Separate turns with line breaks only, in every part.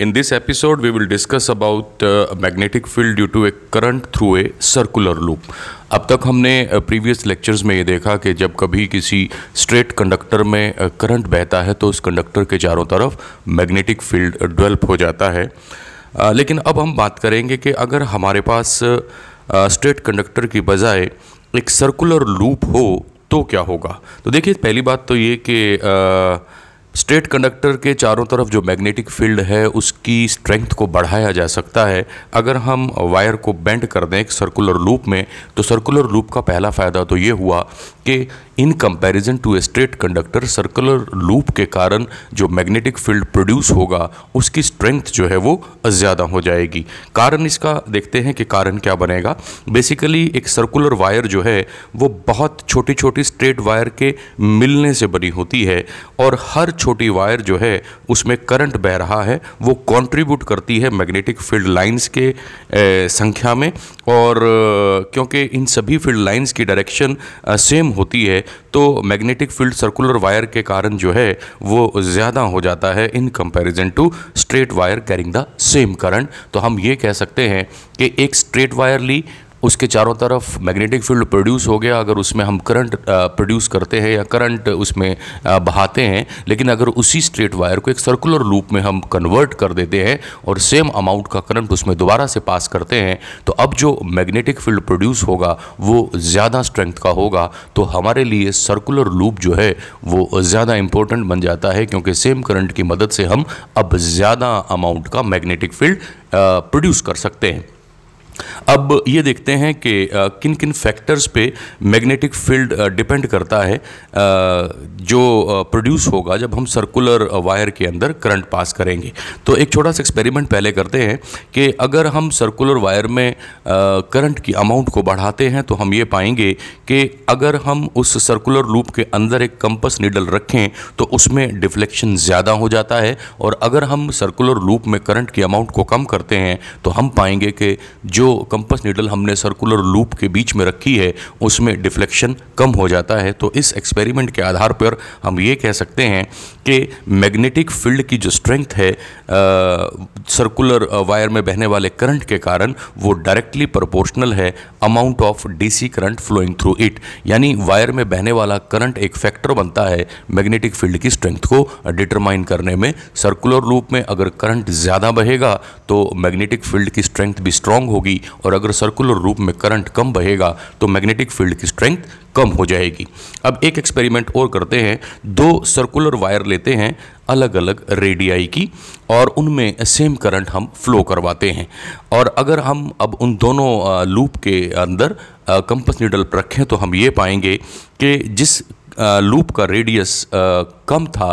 In this episode, we will discuss about uh, magnetic field due to a current through a circular loop. अब तक हमने previous uh, lectures में ये देखा कि जब कभी किसी स्ट्रेट कंडक्टर में करंट uh, बहता है तो उस कंडक्टर के चारों तरफ़ मैग्नेटिक फ़ील्ड डेवलप हो जाता है uh, लेकिन अब हम बात करेंगे कि अगर हमारे पास स्ट्रेट कंडक्टर की बजाय एक सर्कुलर लूप हो तो क्या होगा तो देखिए पहली बात तो ये कि स्ट्रेट कंडक्टर के चारों तरफ़ जो मैग्नेटिक फ़ील्ड है, उसकी स्ट्रेंथ को बढ़ाया जा सकता है। अगर हम वायर को बेंड कर दें एक सर्कुलर लूप में तो सर्कुलर लूप का पहला फ़ायदा तो ये हुआ कि in comparison to straight conductor circular loop के कारण जो मैग्नेटिक फ़ील्ड प्रोड्यूस होगा उसकी स्ट्रेंथ जो है वो ज़्यादा हो जाएगी। कारण इसका देखते हैं कि कारण क्या बनेगा। बेसिकली एक सर्कुलर वायर जो है वो बहुत छोटी छोटी स्ट्रेट वायर के मिलने से बनी होती है और हर छोटी वायर जो है उसमें करंट बह रहा है वो कंट्रीब्यूट करती है मैग्नेटिक फ़ील्ड लाइंस के ए, संख्या में और क्योंकि इन सभी फ़ील्ड लाइंस की डायरेक्शन सेम होती है तो मैग्नेटिक फ़ील्ड सर्कुलर वायर के कारण जो है, वो ज़्यादा हो जाता है in comparison to straight wire carrying the same current तो हम ये कह सकते हैं कि एक स्ट्रेट वायर ली उसके चारों तरफ़ मैग्नेटिक फ़ील्ड प्रोड्यूस हो गया। अगर उसमें हम करंट प्रोड्यूस करते हैं या करंट उसमें बहाते हैं, लेकिन अगर उसी स्ट्रेट वायर को एक सर्कुलर लूप में हम कन्वर्ट कर देते हैं और सेम अमाउंट का करंट उसमें दोबारा से पास करते हैं तो अब जो मैग्नेटिक फ़ील्ड प्रोड्यूस होगा, वो ज़्यादा स्ट्रेंथ का होगा। तो हमारे लिए सर्कुलर लूप जो है, वो ज़्यादा इंपॉर्टेंट बन जाता है, क्योंकि सेम करंट की मदद से हम अब ज़्यादा अमाउंट का मैग्नेटिक फ़ील्ड प्रोड्यूस कर सकते हैं। अब ये देखते हैं कि किन किन फैक्टर्स पे मैग्नेटिक फ़ील्ड डिपेंड करता है जो प्रोड्यूस होगा जब हम सर्कुलर वायर के अंदर करंट पास करेंगे। तो एक छोटा सा एक्सपेरिमेंट पहले करते हैं कि अगर हम सर्कुलर वायर में करंट की अमाउंट को बढ़ाते हैं तो हम ये पाएँगे कि अगर हम उस सर्कुलर लूप के अंदर एक कंपस नीडल रखें तो उसमें डिफ्लेक्शन ज़्यादा हो जाता है और अगर हम सर्कुलर लूप में करंट की अमाउंट को कम करते हैं तो हम पाएँगे कि जो जो कंपस नीडल हमने सर्कुलर लूप के बीच में रखी है, उसमें डिफ्लेक्शन कम हो जाता है। तो इस एक्सपेरिमेंट के आधार पर हम ये कह सकते हैं कि मैग्नेटिक फ़ील्ड की जो स्ट्रेंथ है सर्कुलर वायर में बहने वाले करंट के कारण वो डायरेक्टली प्रोपोर्शनल है amount of DC current flowing through it यानी वायर में बहने वाला करंट एक फैक्टर बनता है मैग्नेटिक फ़ील्ड की स्ट्रेंथ को डिटरमाइन करने में। सर्कुलर लूप में अगर करंट ज़्यादा बहेगा तो मैग्नेटिक फ़ील्ड की स्ट्रेंथ भी स्ट्रांग होगी। होगी और अगर सर्कुलर रूप में करंट कम बहेगा तो मैग्नेटिक फ़ील्ड की स्ट्रेंथ कम हो जाएगी। अब एक एक्सपेरिमेंट और करते हैं। दो सर्कुलर वायर लेते हैं अलग अलग रेडियाई की, और उनमें सेम करंट हम फ्लो करवाते हैं। और अगर हम अब उन दोनों लूप के अंदर कंपस नीडल रखें तो हम ये पाएँगे कि जिस लूप का रेडियस कम था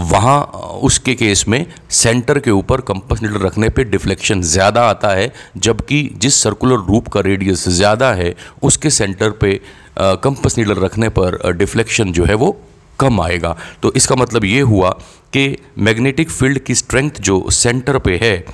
वहाँ, उसके केस में सेंटर के ऊपर कंपस नीडल रखने पे डिफ्लेक्शन ज़्यादा आता है, जबकि जिस सर्कुलर रूप का रेडियस ज़्यादा है, उसके सेंटर पे कंपस नीडल रखने पर डिफ्लेक्शन जो है वो कम आएगा। तो इसका मतलब ये हुआ कि मैग्नेटिक फ़ील्ड की स्ट्रेंथ जो सेंटर पे है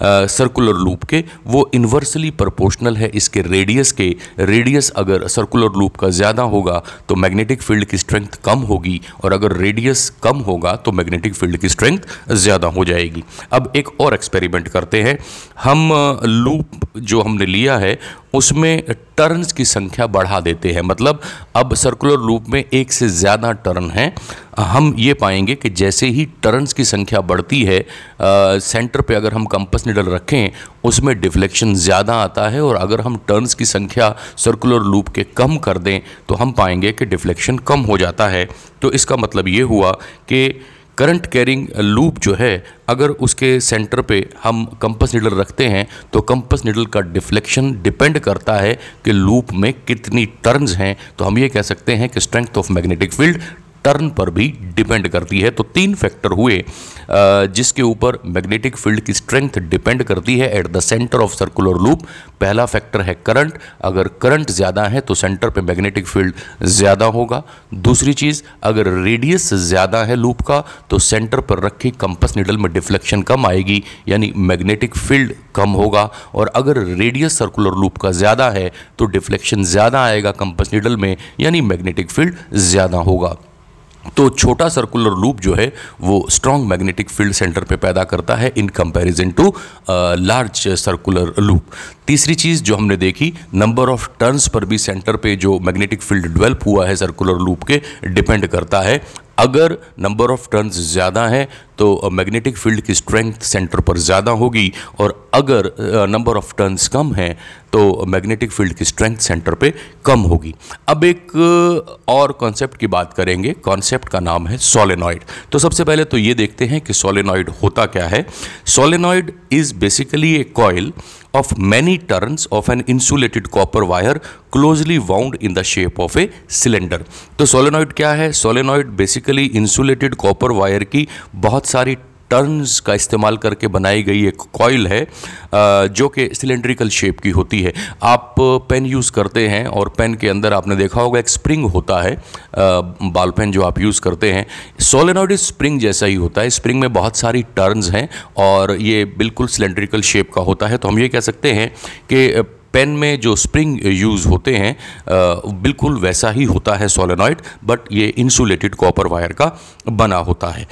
सर्कुलर लूप के वो इन्वर्सली प्रोपोर्शनल है इसके रेडियस के। रेडियस अगर सर्कुलर लूप का ज़्यादा होगा तो मैग्नेटिक फ़ील्ड की स्ट्रेंथ कम होगी। और अगर रेडियस कम होगा तो मैग्नेटिक फ़ील्ड की स्ट्रेंथ ज़्यादा हो जाएगी। अब एक और एक्सपेरिमेंट करते हैं। हम लूप जो हमने लिया है उसमें टर्न्स की संख्या बढ़ा देते हैं। मतलब अब सर्कुलर लूप में एक से ज़्यादा टर्न हैं। हम ये पाएँगे कि जैसे ही टर्न्स की संख्या बढ़ती है आ, सेंटर पे अगर हम कंपस निडल रखें, उसमें डिफ्लेक्शन ज़्यादा आता है और अगर हम टर्न्स की संख्या सर्कुलर लूप के कम कर दें तो हम पाएँगे कि डिफ्लेक्शन कम हो जाता है। तो इसका मतलब ये हुआ कि करंट कैरिंग लूप जो है, अगर उसके सेंटर पे हम कंपस निडल रखते हैं तो कंपस निडल का डिफ्लेक्शन डिपेंड करता है कि लूप में कितनी टर्न्स हैं। तो हम ये कह सकते हैं कि strength of magnetic field turn पर भी डिपेंड करती है। तो तीन फैक्टर हुए। जिसके ऊपर मैग्नेटिक फ़ील्ड की स्ट्रेंथ डिपेंड करती है at the centre of circular loop पहला फैक्टर है करंट अगर करंट ज़्यादा है तो सेंटर पे मैग्नेटिक फ़ील्ड ज़्यादा होगा. दूसरी चीज़, अगर रेडियस ज़्यादा है लूप का तो सेंटर पर रखी कंपस निडल में डिफ्लेक्शन कम आएगी, यानी मैग्नेटिक फ़ील्ड कम होगा. और अगर रेडियस सर्कुलर लूप का ज़्यादा है तो डिफ्लेक्शन ज़्यादा आएगा कंपस निडल में, यानी मैग्नेटिक फ़ील्ड ज़्यादा होगा. तो छोटा सर्कुलर लूप जो है, वो स्ट्रॉन्ग मैग्नेटिक फ़ील्ड सेंटर पे पैदा करता है in comparison to large circular loop तीसरी चीज़ जो हमने देखी नंबर ऑफ़ टर्न्स पर भी सेंटर पे जो मैग्नेटिक फ़ील्ड डेवलप हुआ है सर्कुलर लूप के डिपेंड करता है। अगर नंबर ऑफ़ टर्न्स ज़्यादा हैं तो मैग्नेटिक फ़ील्ड की स्ट्रेंथ सेंटर पर ज़्यादा होगी और अगर नंबर ऑफ़ टर्न्स कम हैं तो मैग्नेटिक फ़ील्ड की स्ट्रेंथ सेंटर पे कम होगी। अब एक और कॉन्सेप्ट की बात करेंगे। कॉन्सेप्ट का नाम है सोलेनॉइड तो सबसे पहले तो ये देखते हैं कि सोलेनॉइड होता क्या है। Solenoid is basically a coil of many turns of an insulated copper wire closely wound in the shape of a cylinder तो solenoid क्या है solenoid basically insulated copper wire की बहुत सारी टर्न्स का इस्तेमाल करके बनाई गई एक कॉयल है जो कि सिलेंड्रिकल शेप की होती है। आप पेन यूज़ करते हैं और पेन के अंदर आपने देखा होगा एक स्प्रिंग होता है बाल पेन जो आप यूज़ करते हैं। सोलेनॉइड स्प्रिंग जैसा ही होता है। स्प्रिंग में बहुत सारी टर्न्स हैं और ये बिल्कुल सिलेंड्रिकल शेप का होता है। तो हम ये कह सकते हैं कि पेन में जो स्प्रिंग यूज़ होते हैं बिल्कुल वैसा ही होता है सोलेनॉइड बट ये इंसुलेटेड कॉपर वायर का बना होता है।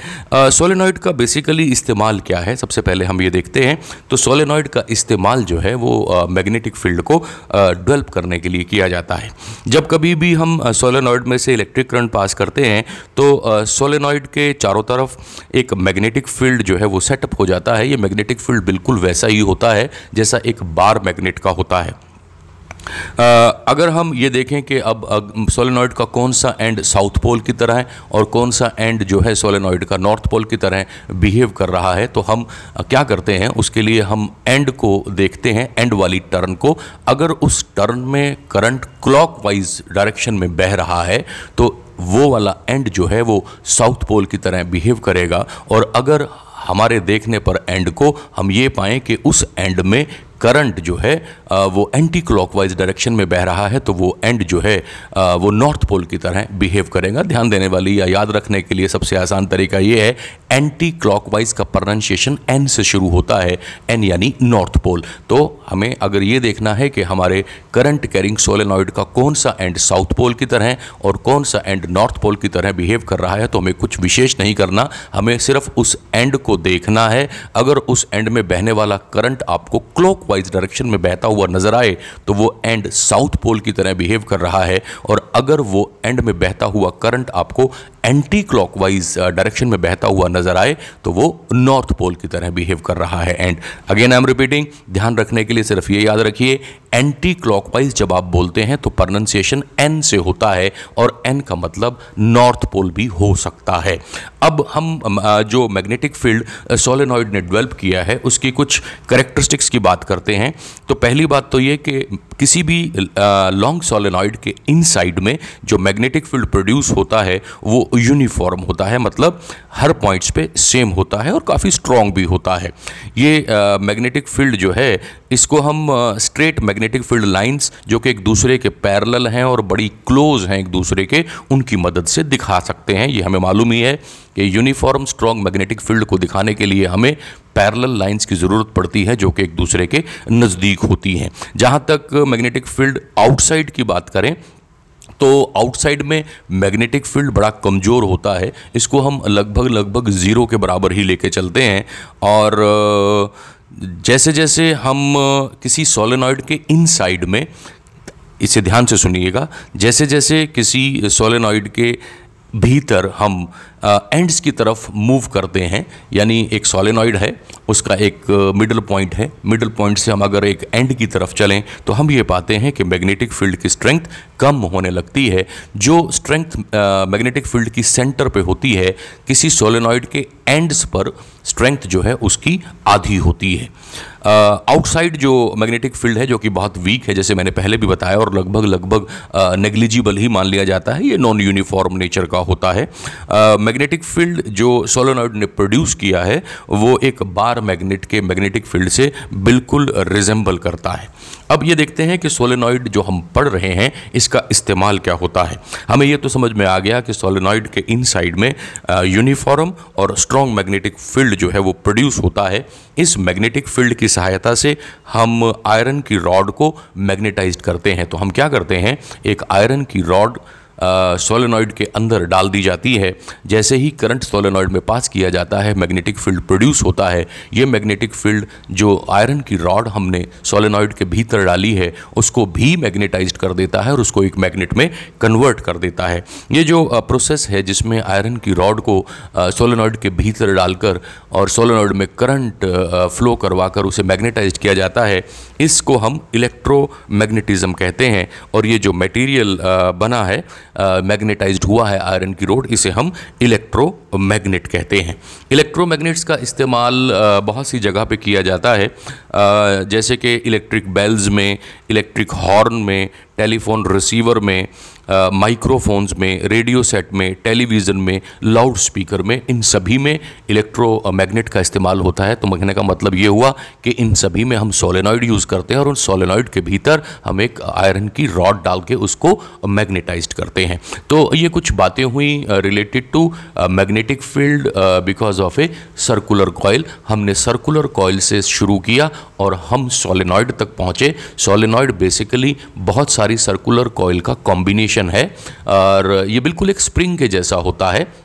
सोलेनॉइड का बेसिकली इस्तेमाल क्या है? सबसे पहले हम ये देखते हैं। तो सोलेनॉइड का इस्तेमाल जो है, वो मैग्नेटिक फ़ील्ड को डेवलप करने के लिए किया जाता है। जब कभी भी हम सोलेनॉइड में से इलेक्ट्रिक करंट पास करते हैं तो सोलेनॉइड के चारों तरफ़ एक मैग्नेटिक फ़ील्ड जो है, वो सेटअप हो जाता है। ये मैग्नेटिक फ़ील्ड बिल्कुल वैसा ही होता है, जैसा एक बार मैग्नेट का होता है। अगर हम ये देखें कि अब सोलेनॉइड का कौन सा एंड साउथ पोल की तरह है और कौन सा एंड जो है सोलेनॉइड का नॉर्थ पोल की तरह बिहेव कर रहा है तो हम क्या करते हैं, उसके लिए हम एंड को देखते हैं एंड वाली टर्न को। अगर उस टर्न में करंट क्लॉकवाइज डायरेक्शन में बह रहा है तो वो वाला एंड जो है वो साउथ पोल की तरह बिहेव करेगा। और अगर हमारे देखने पर एंड को हम ये पाएँ कि उस एंड में करंट जो है वो एंटी क्लॉकवाइज डायरेक्शन में बह रहा है तो वो एंड जो है वो नॉर्थ पोल की तरह बिहेव करेगा। ध्यान देने वाली या याद रखने के लिए सबसे आसान तरीका ये है एंटी क्लॉकवाइज का प्रोनाउंसिएशन एन से शुरू होता है एन यानी नॉर्थ पोल तो हमें अगर ये देखना है कि हमारे करंट कैरिंग सोलेनॉइड का कौन सा एंड साउथ पोल की तरह और कौन सा एंड नॉर्थ पोल की तरह बिहेव कर रहा है तो हमें कुछ विशेष नहीं करना। हमें सिर्फ़ उस एंड को देखना है। अगर उस एंड में बहने वाला करंट आपको क्लॉक क्लॉकवाइज डायरेक्शन में बहता हुआ नज़र आए तो वो एंड साउथ पोल की तरह बिहेव कर रहा है। और अगर वो एंड में बहता हुआ करंट आपको एंटी क्लॉकवाइज डायरेक्शन में बहता हुआ नज़र आए तो वो नॉर्थ पोल की तरह बिहेव कर रहा है। And again I am repeating ध्यान रखने के लिए सिर्फ़ ये याद रखिए एंटी क्लॉकवाइज जब आप बोलते हैं तो प्रोनाउंसिएशन एन से होता है, और एन का मतलब नॉर्थ पोल भी हो सकता है। अब हम जो मैग्नेटिक फ़ील्ड सोलेनॉइड ने डेवलप किया है, उसकी कुछ करेक्टरिस्टिक्स की बात करते हैं। तो पहली बात तो ये कि किसी भी लॉन्ग सोलेनॉइड के इनसाइड में जो मैग्नेटिक फ़ील्ड प्रोड्यूस होता है, वो यूनिफॉर्म होता है मतलब हर पॉइंट्स पे सेम होता है और काफ़ी स्ट्रॉन्ग भी होता है। ये मैग्नेटिक फ़ील्ड जो है, इसको हम स्ट्रेट मैग्नेटिक फ़ील्ड लाइंस जो कि एक दूसरे के पैरेलल हैं और बड़ी क्लोज हैं एक दूसरे के, उनकी मदद से दिखा सकते हैं। ये हमें मालूम ही है कि यूनिफॉर्म स्ट्रॉन्ग मैग्नेटिक फ़ील्ड को दिखाने के लिए हमें पैरेलल लाइंस की ज़रूरत पड़ती है, जो कि एक दूसरे के नज़दीक होती हैं। जहाँ तक मैग्नेटिक फ़ील्ड आउटसाइड की बात करें तो आउटसाइड में मैग्नेटिक फ़ील्ड बड़ा कमज़ोर होता है। इसको हम लगभग लगभग ज़ीरो के बराबर ही लेके चलते हैं। और जैसे जैसे हम किसी सोलेनॉइड के इनसाइड में, इसे ध्यान से सुनिएगा जैसे जैसे किसी सोलेनॉइड के भीतर हम एंड्स की तरफ़ मूव करते हैं, यानी एक सोलेनॉइड है, उसका एक मिडल पॉइंट है। मिडल पॉइंट से हम अगर एक एंड की तरफ़ चलें तो हम ये पाते हैं कि मैग्नेटिक फ़ील्ड की स्ट्रेंथ कम होने लगती है। जो स्ट्रेंथ मैग्नेटिक फ़ील्ड की सेंटर पे होती है, किसी सोलेनॉइड के एंड्स पर स्ट्रेंथ जो है, उसकी आधी होती है। आउटसाइड जो मैग्नेटिक फ़ील्ड है, जो कि बहुत वीक है, जैसे मैंने पहले भी बताया, और लगभग लगभग नेग्लिजिबल ही मान लिया जाता है, ये नॉन यूनिफॉर्म नेचर का होता है। मैग्नेटिक फ़ील्ड जो सोलोनॉइड ने प्रोड्यूस किया है, वो एक बार मैग्नेट के मैग्नेटिक फ़ील्ड से बिल्कुल रिजेंबल करता है। अब ये देखते हैं कि सोलेनॉइड जो हम पढ़ रहे हैं, इसका इस्तेमाल क्या होता है। हमें ये तो समझ में आ गया कि सोलेनॉइड के इनसाइड में यूनिफॉर्म और स्ट्रॉन्ग मैग्नेटिक फ़ील्ड जो है वो प्रोड्यूस होता है। इस मैग्नेटिक फ़ील्ड की सहायता से हम आयरन की रॉड को मैग्नेटाइज करते हैं। तो हम क्या करते हैं? एक आयरन की रॉड सोलेनॉइड के अंदर डाल दी जाती है। जैसे ही करंट सोलेनॉइड में पास किया जाता है, मैग्नेटिक फ़ील्ड प्रोड्यूस होता है। ये मैग्नेटिक फ़ील्ड जो आयरन की रॉड हमने सोलेनॉइड के भीतर डाली है, उसको भी मैग्नेटाइज कर देता है और उसको एक मैग्नेट में कन्वर्ट कर देता है। ये जो प्रोसेस है जिसमें आयरन की रॉड को सोलेनॉइड के भीतर डालकर और सोलेनॉइड में करंट फ्लो करवा कर उसे मैग्नेटाइज किया जाता है, इसको हम इलेक्ट्रोमैग्नेटिज्म कहते हैं। और ये जो मटेरियल बना है मैग्नेटाइज्ड हुआ है आयरन की रोड, इसे हम इलेक्ट्रो इलेक्ट्रोमैग्नेट कहते हैं। इलेक्ट्रो इलेक्ट्रोमैग्नेट्स का इस्तेमाल बहुत सी जगह पे किया जाता है। जैसे कि इलेक्ट्रिक बेल्स में, इलेक्ट्रिक हॉर्न में, टेलीफोन रिसीवर में माइक्रोफोन्स में रेडियो सेट में टेलीविज़न में लाउड स्पीकर में, इन सभी में इलेक्ट्रोमैग्नेट का इस्तेमाल होता है। तो कहने का मतलब ये हुआ कि इन सभी में हम सोलेनॉइड यूज़ करते हैं और उन सोलेनॉइड के भीतर हम एक आयरन की रॉड डाल के उसको मैग्नेटाइज करते हैं। तो ये कुछ बातें हुई related to magnetic field because of a circular coil हमने सर्कुलर कॉयल से शुरू किया और हम सोलेनॉइड तक पहुँचे। सोलेनॉइड बेसिकली बहुत सारी सर्कुलर कॉयल का कॉम्बिनेशन है और ये बिल्कुल एक स्प्रिंग के जैसा होता है।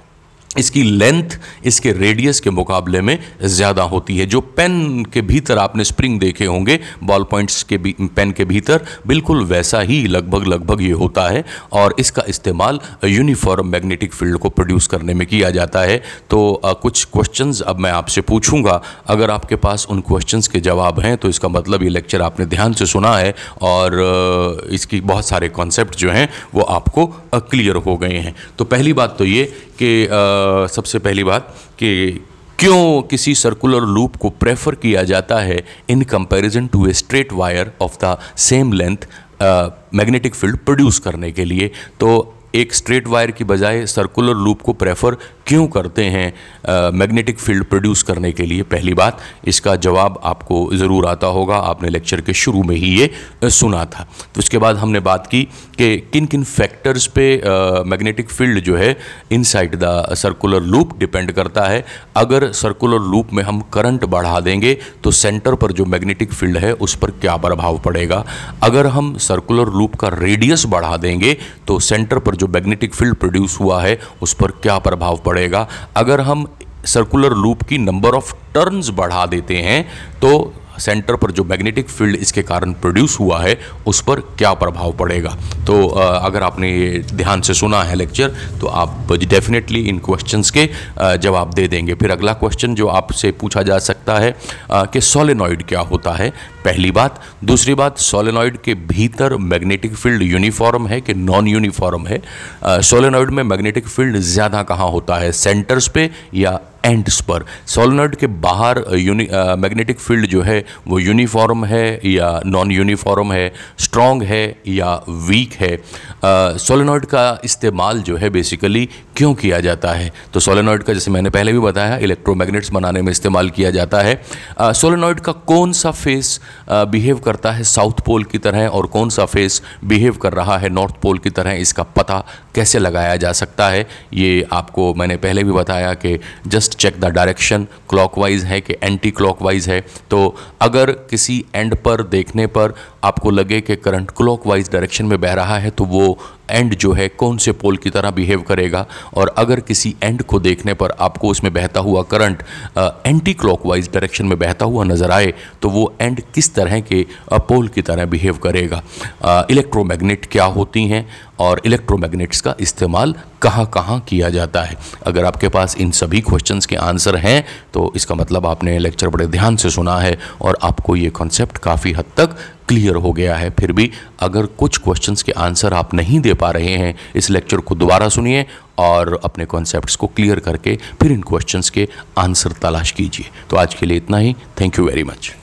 इसकी लेंथ इसके रेडियस के मुकाबले में ज़्यादा होती है। जो पेन के भीतर आपने स्प्रिंग देखे होंगे बॉल पॉइंट्स के भी पेन के भीतर बिल्कुल वैसा ही लगभग लगभग ये होता है और इसका इस्तेमाल यूनिफॉर्म मैग्नेटिक फ़ील्ड को प्रोड्यूस करने में किया जाता है। तो आ, कुछ क्वेश्चंस अब मैं आपसे पूछूँगा। अगर आपके पास उन क्वेश्चंस के जवाब हैं तो इसका मतलब ये लेक्चर आपने ध्यान से सुना है और इसकी बहुत सारे कॉन्सेप्ट जो हैं वो आपको क्लियर हो गए हैं। तो पहली बात तो ये कि सबसे पहली बात कि क्यों किसी सर्कुलर लूप को प्रेफर किया जाता है in comparison to a straight wire of the same length magnetic field produce करने के लिए? तो एक स्ट्रेट वायर की बजाय सर्कुलर लूप को प्रेफर क्यों करते हैं मैग्नेटिक फ़ील्ड प्रोड्यूस करने के लिए? पहली बात, इसका जवाब आपको ज़रूर आता होगा, आपने लेक्चर के शुरू में ही ये सुना था। तो उसके बाद हमने बात की कि किन किन फैक्टर्स पे मैग्नेटिक फ़ील्ड जो है, inside the circular loop depend करता है। अगर सर्कुलर लूप में हम करंट बढ़ा देंगे तो सेंटर पर जो मैग्नेटिक फ़ील्ड है, उस पर क्या प्रभाव पड़ेगा? अगर हम सर्कुलर लूप का रेडियस बढ़ा देंगे तो सेंटर पर जो मैग्नेटिक फ़ील्ड प्रोड्यूस हुआ है, उस पर क्या प्रभाव पड़ेगा? अगर हम सर्कुलर लूप की नंबर ऑफ़ टर्न्स बढ़ा देते हैं तो सेंटर पर जो मैग्नेटिक फ़ील्ड इसके कारण प्रोड्यूस हुआ है, उस पर क्या प्रभाव पड़ेगा? तो अगर आपने ये ध्यान से सुना है लेक्चर तो आप डेफिनेटली इन क्वेश्चंस के जवाब दे देंगे। फिर अगला क्वेश्चन जो आपसे पूछा जा सकता है कि सोलेनॉइड क्या होता है? पहली बात। दूसरी बात सोलेनॉइड के भीतर मैग्नेटिक फ़ील्ड यूनिफॉर्म है कि नॉन यूनिफॉर्म है सोलेनॉइड में मैग्नेटिक फ़ील्ड ज़्यादा कहाँ होता है? सेंटर्स पे या एंड्स पर? सोलनॉइड के बाहर मैग्नेटिक फ़ील्ड जो है, वो यूनिफॉर्म है या नॉन यूनिफॉर्म है? स्ट्रॉन्ग है या वीक है? सोलेनॉइड का इस्तेमाल जो है बेसिकली क्यों किया जाता है? तो सोलेनॉइड का, जैसे मैंने पहले भी बताया इलेक्ट्रोमैग्नेट्स बनाने में इस्तेमाल किया जाता है। सोलेनॉइड का कौन सा फेस बिहेव करता है? साउथ पोल की तरह, और कौन सा फेस बिहेव कर रहा है? नॉर्थ पोल की तरह, इसका पता कैसे लगाया जा सकता है, ये आपको मैंने पहले भी बताया कि just check the direction clockwise है कि एंटी क्लॉकवाइज है। तो अगर किसी एंड पर देखने पर आपको लगे कि करंट क्लॉकवाइज डायरेक्शन में बह रहा है तो वो एंड जो है कौन से पोल की तरह बिहेव करेगा? और अगर किसी एंड को देखने पर आपको उसमें बहता हुआ करंट एंटी क्लॉकवाइज डायरेक्शन में बहता हुआ नज़र आए तो वो एंड किस तरह के पोल की तरह बिहेव करेगा। इलेक्ट्रोमैग्नेट क्या होती हैं? और इलेक्ट्रोमैग्नेट्स का इस्तेमाल कहाँ कहाँ किया जाता है? अगर आपके पास इन सभी क्वेश्चंस के आंसर हैं तो इसका मतलब आपने लेक्चर बड़े ध्यान से सुना है और आपको ये कॉन्सेप्ट काफ़ी हद तक क्लियर हो गया है। फिर भी अगर कुछ क्वेश्चंस के आंसर आप नहीं दे पा रहे हैं, इस लेक्चर को दोबारा सुनिए और अपने कॉन्सेप्ट्स को क्लियर करके फिर इन क्वेश्चंस के आंसर तलाश कीजिए। तो आज के लिए इतना ही। Thank you very much